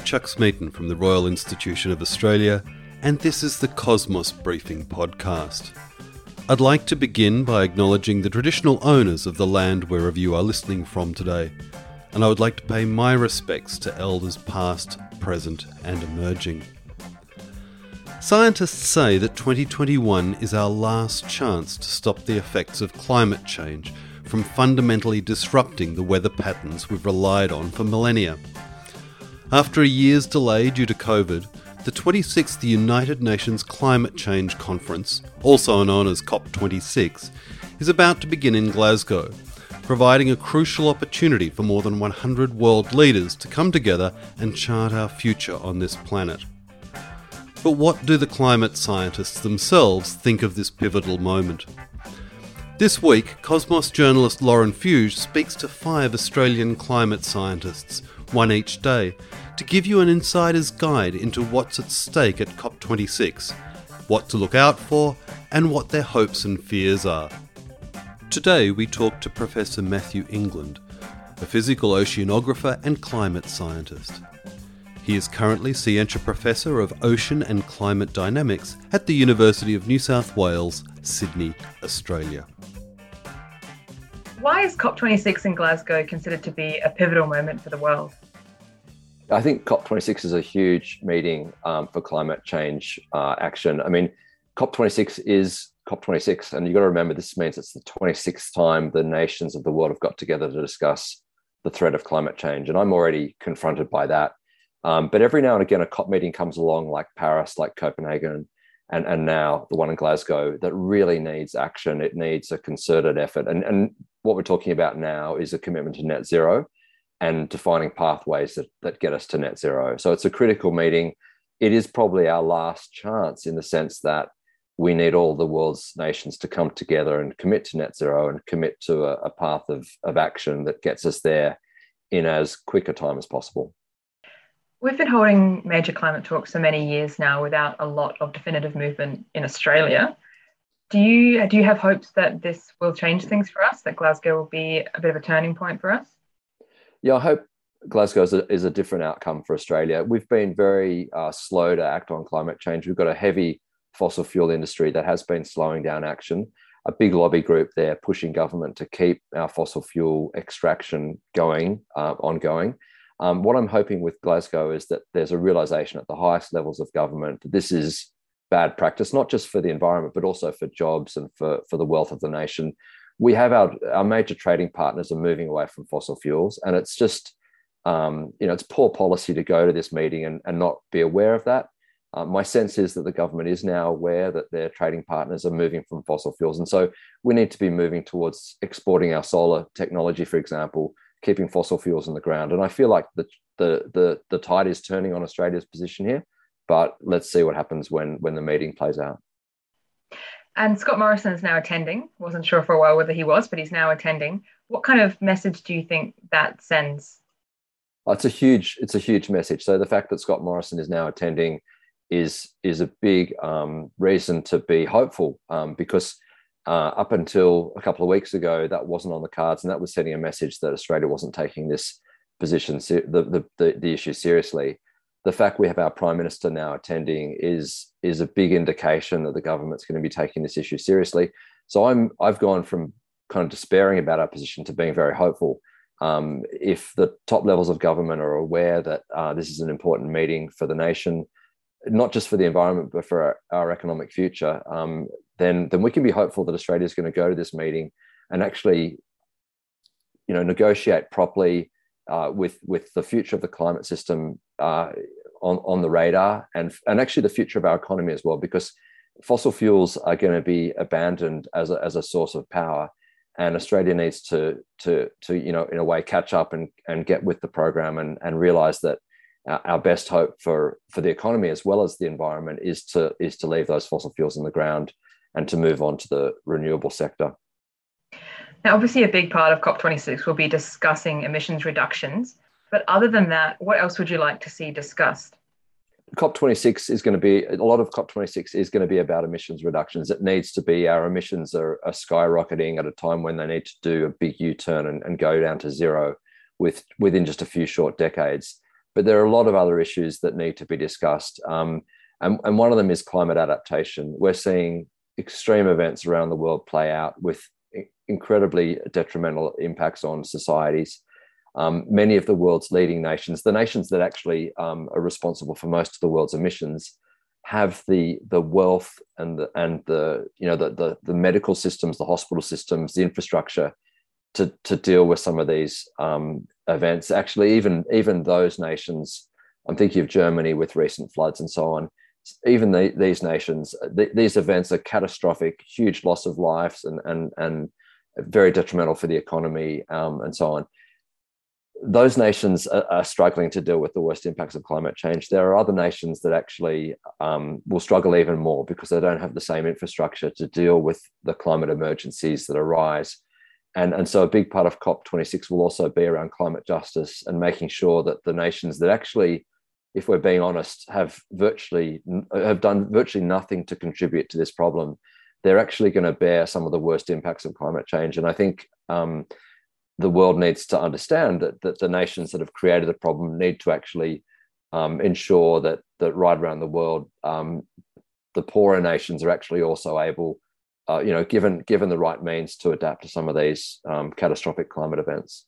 I'm Chuck Smeaton from the Royal Institution of Australia, and this is the Cosmos Briefing Podcast. I'd like to begin by acknowledging the traditional owners of the land wherever you are listening from today, and I would like to pay my respects to elders past, present, and emerging. Scientists say that 2021 is our last chance to stop the effects of climate change from fundamentally disrupting the weather patterns we've relied on for millennia. After a year's delay due to COVID, the 26th United Nations Climate Change Conference, also known as COP26, is about to begin in Glasgow, providing a crucial opportunity for more than 100 world leaders to come together and chart our future on this planet. But what do the climate scientists themselves think of this pivotal moment? This week, Cosmos journalist Lauren Fuge speaks to five Australian climate scientists, one each day, to give you an insider's guide into what's at stake at COP26, what to look out for, and what their hopes and fears are. Today, we talk to Professor Matthew England, a physical oceanographer and climate scientist. He is currently Scientia Professor of Ocean and Climate Dynamics at the University of New South Wales, Sydney, Australia. Why is COP26 in Glasgow considered to be a pivotal moment for the world? I think COP26 is a huge meeting um, for climate change uh, action. I mean, COP26 is COP26, and you've got to remember this means it's the 26th time the nations of the world have got together to discuss the threat of climate change. And I'm already confronted by that. Um, but every now and again, a COP meeting comes along, like Paris, like Copenhagen, and, and now the one in Glasgow, that really needs action. It needs a concerted effort. And, and what we're talking about now is a commitment to net zero and defining pathways that, that get us to net zero. So it's a critical meeting. It is probably our last chance in the sense that we need all the world's nations to come together and commit to net zero and commit to a, a path of, of action that gets us there in as quick a time as possible. We've been holding major climate talks for many years now without a lot of definitive movement in Australia. Do you do you have hopes that this will change things for us? That Glasgow will be a bit of a turning point for us? Yeah, I hope Glasgow is a, is a different outcome for Australia. We've been very uh, slow to act on climate change. We've got a heavy fossil fuel industry that has been slowing down action. A big lobby group there pushing government to keep our fossil fuel extraction going, uh, ongoing. Um, what I'm hoping with Glasgow is that there's a realization at the highest levels of government that this is bad practice, not just for the environment, but also for jobs and for, for the wealth of the nation. We have our, our major trading partners are moving away from fossil fuels, and it's just, um, you know, it's poor policy to go to this meeting and, and not be aware of that. Uh, my sense is that the government is now aware that their trading partners are moving from fossil fuels. And so we need to be moving towards exporting our solar technology, for example, keeping fossil fuels in the ground. And I feel like the, the, the, the tide is turning on Australia's position here but let's see what happens when when the meeting plays out. And Scott Morrison is now attending. Wasn't sure for a while whether he was, but he's now attending. What kind of message do you think that sends? Oh, it's a huge, it's a huge message. So the fact that Scott Morrison is now attending is is a big um, reason to be hopeful um, because uh, up until a couple of weeks ago, that wasn't on the cards, and that was sending a message that Australia wasn't taking this position, the, the, the, the issue seriously the fact we have our prime minister now attending is is a big indication that the government's going to be taking this issue seriously. So I'm I've gone from kind of despairing about our position to being very hopeful. Um, if the top levels of government are aware that uh, this is an important meeting for the nation, not just for the environment but for our, our economic future, um, then then we can be hopeful that Australia is going to go to this meeting and actually, you know, negotiate properly uh, with with the future of the climate system uh, on on the radar, and and actually the future of our economy as well, because fossil fuels are going to be abandoned as a, as a source of power, and Australia needs to to to you know in a way catch up and and get with the program and and realize that our best hope for for the economy as well as the environment is to is to leave those fossil fuels in the ground and to move on to the renewable sector. Now, obviously, a big part of COP26 will be discussing emissions reductions. But other than that, what else would you like to see discussed? COP26 is going to be a lot of COP26 is going to be about emissions reductions. It needs to be our emissions are, are skyrocketing at a time when they need to do a big U turn and, and, go down to zero with within just a few short decades. but there are a lot of other issues that need to be discussed. Um, and, and one of them is climate adaptation. We're seeing extreme events around the world play out with incredibly detrimental impacts on societies. Um, many of the world's leading nations, the nations that actually um, are responsible for most of the world's emissions, have the the wealth and the and the you know the the, the medical systems, the hospital systems, the infrastructure to to deal with some of these um, events. Actually, even even those nations, I'm thinking of Germany with recent floods and so on. Even the, these nations, th- these events are catastrophic, huge loss of lives, and and and very detrimental for the economy um, and so on. Those nations are, struggling to deal with the worst impacts of climate change. There are other nations that actually um, will struggle even more because they don't have the same infrastructure to deal with the climate emergencies that arise and, and so a big part of COP26 will also be around climate justice and making sure that the nations that actually, if we're being honest, have virtually have done virtually nothing to contribute to this problem, they're actually going to bear some of the worst impacts of climate change. And I think um, the world needs to understand that, that the nations that have created the problem need to actually um, ensure that that right around the world, um, the poorer nations are actually also able uh, you know, given given the right means to adapt to some of these um, catastrophic climate events.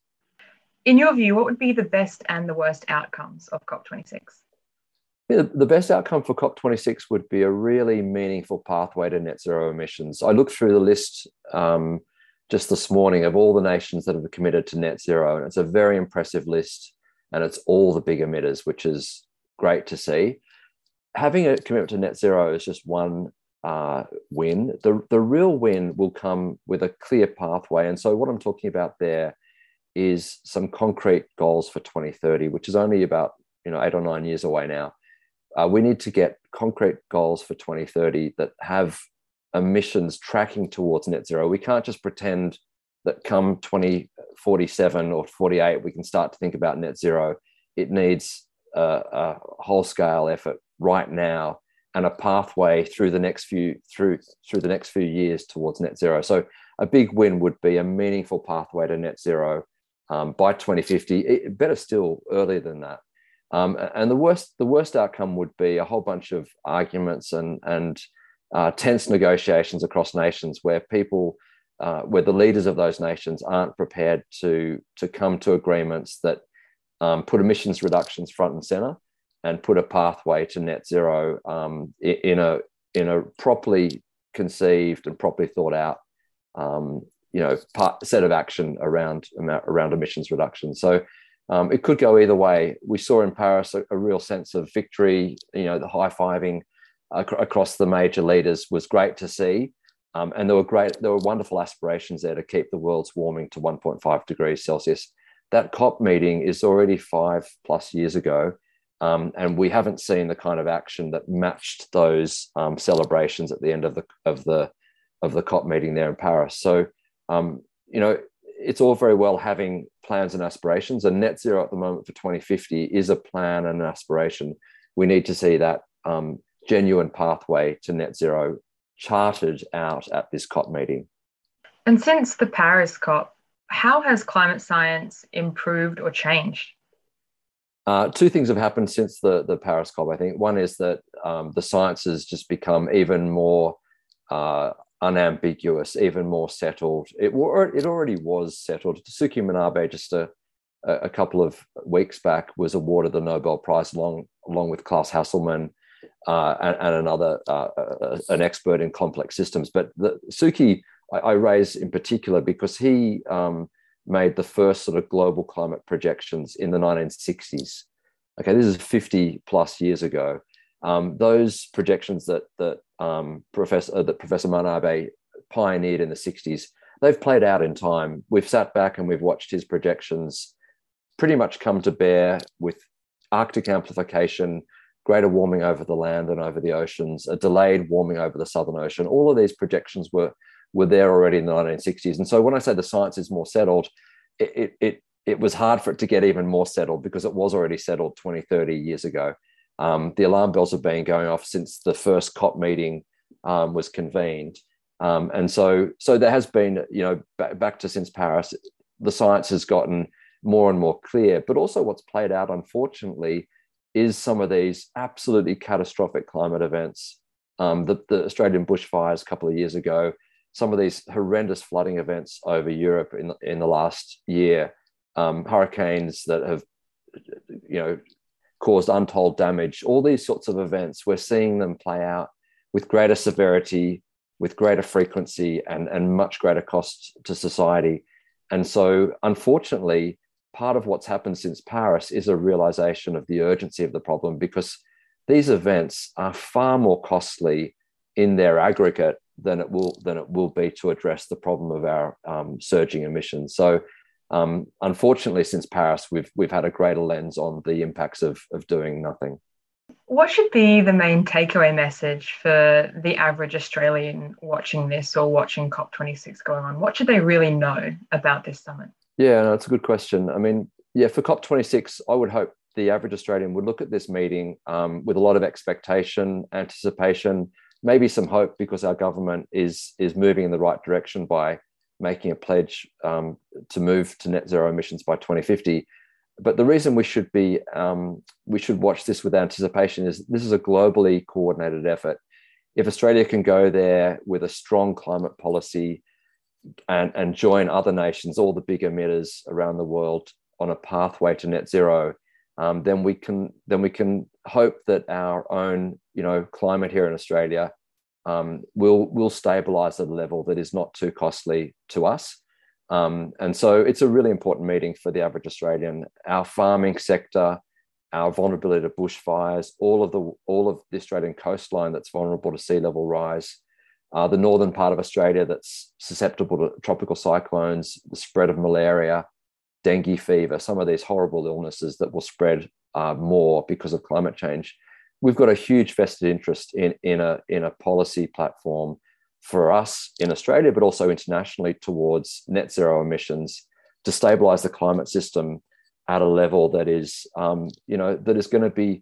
In your view, what would be the best and the worst outcomes of COP26? Yeah, the best outcome for COP26 would be a really meaningful pathway to net zero emissions. I looked through the list um, just this morning of all the nations that have committed to net zero, and it's a very impressive list, and it's all the big emitters, which is great to see. Having a commitment to net zero is just one uh, win. The, the real win will come with a clear pathway. And so, what I'm talking about there is some concrete goals for 2030, which is only about you know eight or nine years away now. Uh, we need to get concrete goals for 2030 that have emissions tracking towards net zero. We can't just pretend that come 2047 or 48 we can start to think about net zero. It needs a, a whole scale effort right now and a pathway through the next few through through the next few years towards net zero. So a big win would be a meaningful pathway to net zero um, by 2050. It, better still earlier than that. Um, and the worst the worst outcome would be a whole bunch of arguments and and uh, tense negotiations across nations where people uh, where the leaders of those nations aren't prepared to to come to agreements that um, put emissions reductions front and center and put a pathway to net zero um, in a in a properly conceived and properly thought out um, you know part, set of action around around emissions reduction so um, it could go either way. We saw in paris a, a real sense of victory you know the high-fiving ac- across the major leaders was great to see. Um, and there were great there were wonderful aspirations there to keep the world's warming to 1.5 degrees celsius. That cop meeting is already five plus years ago um, and we haven't seen the kind of action that matched those um, celebrations at the end of the of the of the COP meeting there in Paris. So, um, you know, it's all very well having plans and aspirations. And net zero at the moment for 2050 is a plan and an aspiration. We need to see that um, genuine pathway to net zero charted out at this COP meeting. And since the Paris COP, how has climate science improved or changed? Uh, two things have happened since the, the Paris COP, I think. One is that um, the science has just become even more uh, unambiguous, even more settled. It, it already was settled. Tasuki Manabe, just a, a couple of weeks back, was awarded the Nobel Prize along, along with Klaus Hasselmann uh, and, and, another, uh, uh, an expert in complex systems. But the, Suki, I, I raise in particular because he um, made the first sort of global climate projections in the 1960s. Okay, this is 50 plus years ago. Um, those projections that that um, Professor uh, that Professor Manabe pioneered in the 60s, they've played out in time. We've sat back and we've watched his projections pretty much come to bear with Arctic amplification, greater warming over the land and over the oceans, a delayed warming over the Southern Ocean. All of these projections were were there already in the 1960s. And so when I say the science is more settled, it, it, it, it was hard for it to get even more settled because it was already settled 20, 30 years ago. Um, the alarm bells have been going off since the first COP meeting um, was convened. Um, and so, so there has been, you know, back, back to since Paris, the science has gotten more and more clear. But also, what's played out, unfortunately, is some of these absolutely catastrophic climate events. Um, the, the Australian bushfires a couple of years ago, some of these horrendous flooding events over Europe in, in the last year, um, hurricanes that have, you know, caused untold damage, all these sorts of events, we're seeing them play out with greater severity, with greater frequency, and, and much greater cost to society. And so, unfortunately, part of what's happened since Paris is a realization of the urgency of the problem because these events are far more costly in their aggregate than it will than it will be to address the problem of our um, surging emissions. So, um, unfortunately, since Paris, we've we've had a greater lens on the impacts of of doing nothing. What should be the main takeaway message for the average Australian watching this or watching COP26 going on? What should they really know about this summit? Yeah, no, that's a good question. I mean, yeah, for COP26, I would hope the average Australian would look at this meeting um, with a lot of expectation, anticipation, maybe some hope because our government is is moving in the right direction by making a pledge um, to move to net zero emissions by 2050. But the reason we should be um, we should watch this with anticipation is this is a globally coordinated effort. If Australia can go there with a strong climate policy, and, and join other nations, all the big emitters around the world, on a pathway to net zero, um, then we can then we can hope that our own you know climate here in Australia um, will will stabilize at a level that is not too costly to us. Um, and so it's a really important meeting for the average Australian. Our farming sector, our vulnerability to bushfires, all of the all of the Australian coastline that's vulnerable to sea level rise, uh, the northern part of Australia that's susceptible to tropical cyclones, the spread of malaria, dengue fever, some of these horrible illnesses that will spread uh, more because of climate change. We've got a huge vested interest in, in, a, in a policy platform for us in Australia, but also internationally towards net zero emissions to stabilize the climate system at a level that is, um, you know, that is going to be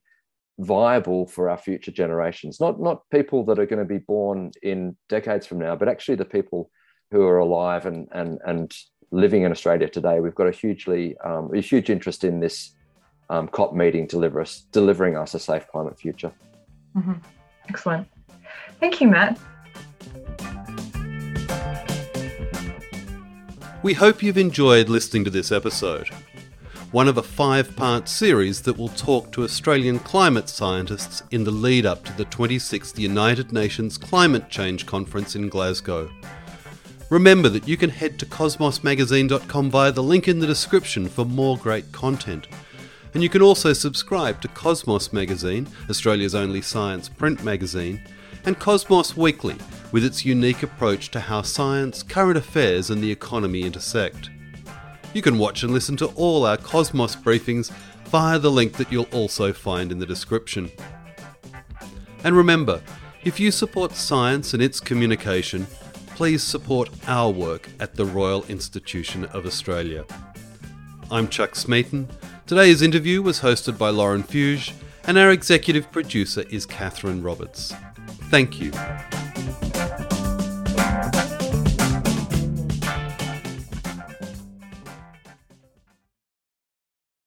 viable for our future generations. Not not people that are going to be born in decades from now but actually the people who are alive and and and living in australia today. We've got a hugely um, a huge interest in this um, cop meeting deliver us delivering us a safe climate future mm-hmm. excellent thank you matt we hope you've enjoyed listening to this episode one of a five part series that will talk to Australian climate scientists in the lead up to the 26th United Nations Climate Change Conference in Glasgow. Remember that you can head to cosmosmagazine.com via the link in the description for more great content. And you can also subscribe to Cosmos Magazine, Australia's only science print magazine, and Cosmos Weekly, with its unique approach to how science, current affairs, and the economy intersect. You can watch and listen to all our Cosmos briefings via the link that you'll also find in the description. And remember, if you support science and its communication, please support our work at the Royal Institution of Australia. I'm Chuck Smeaton. Today's interview was hosted by Lauren Fuge, and our executive producer is Catherine Roberts. Thank you.